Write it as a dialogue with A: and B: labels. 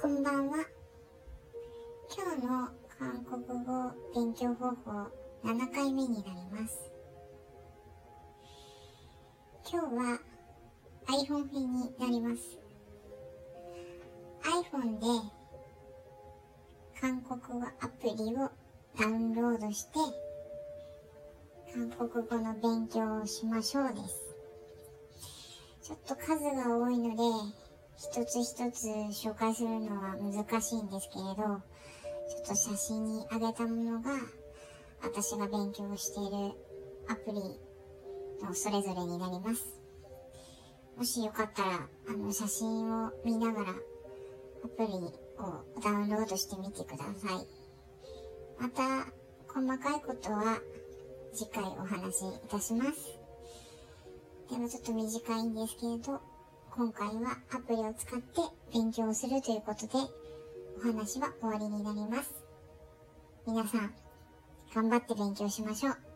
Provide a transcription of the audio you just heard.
A: こんばんは。今日の韓国語勉強方法7回目になります。今日は iPhone 編になります。iPhone で韓国語アプリをダウンロードして韓国語の勉強をしましょうです。ちょっと数が多い一つ一つ紹介するのは難しいんですけれど、ちょっと写真に上げたものが、私が勉強しているアプリのそれぞれになります。もしよかったら、あの、写真を見ながら、アプリをダウンロードしてみてください。また、細かいことは次回お話しいたします。でもちょっと短いんですけれど、今回はアプリを使って勉強するということで、お話は終わりになります。皆さん、頑張って勉強しましょう。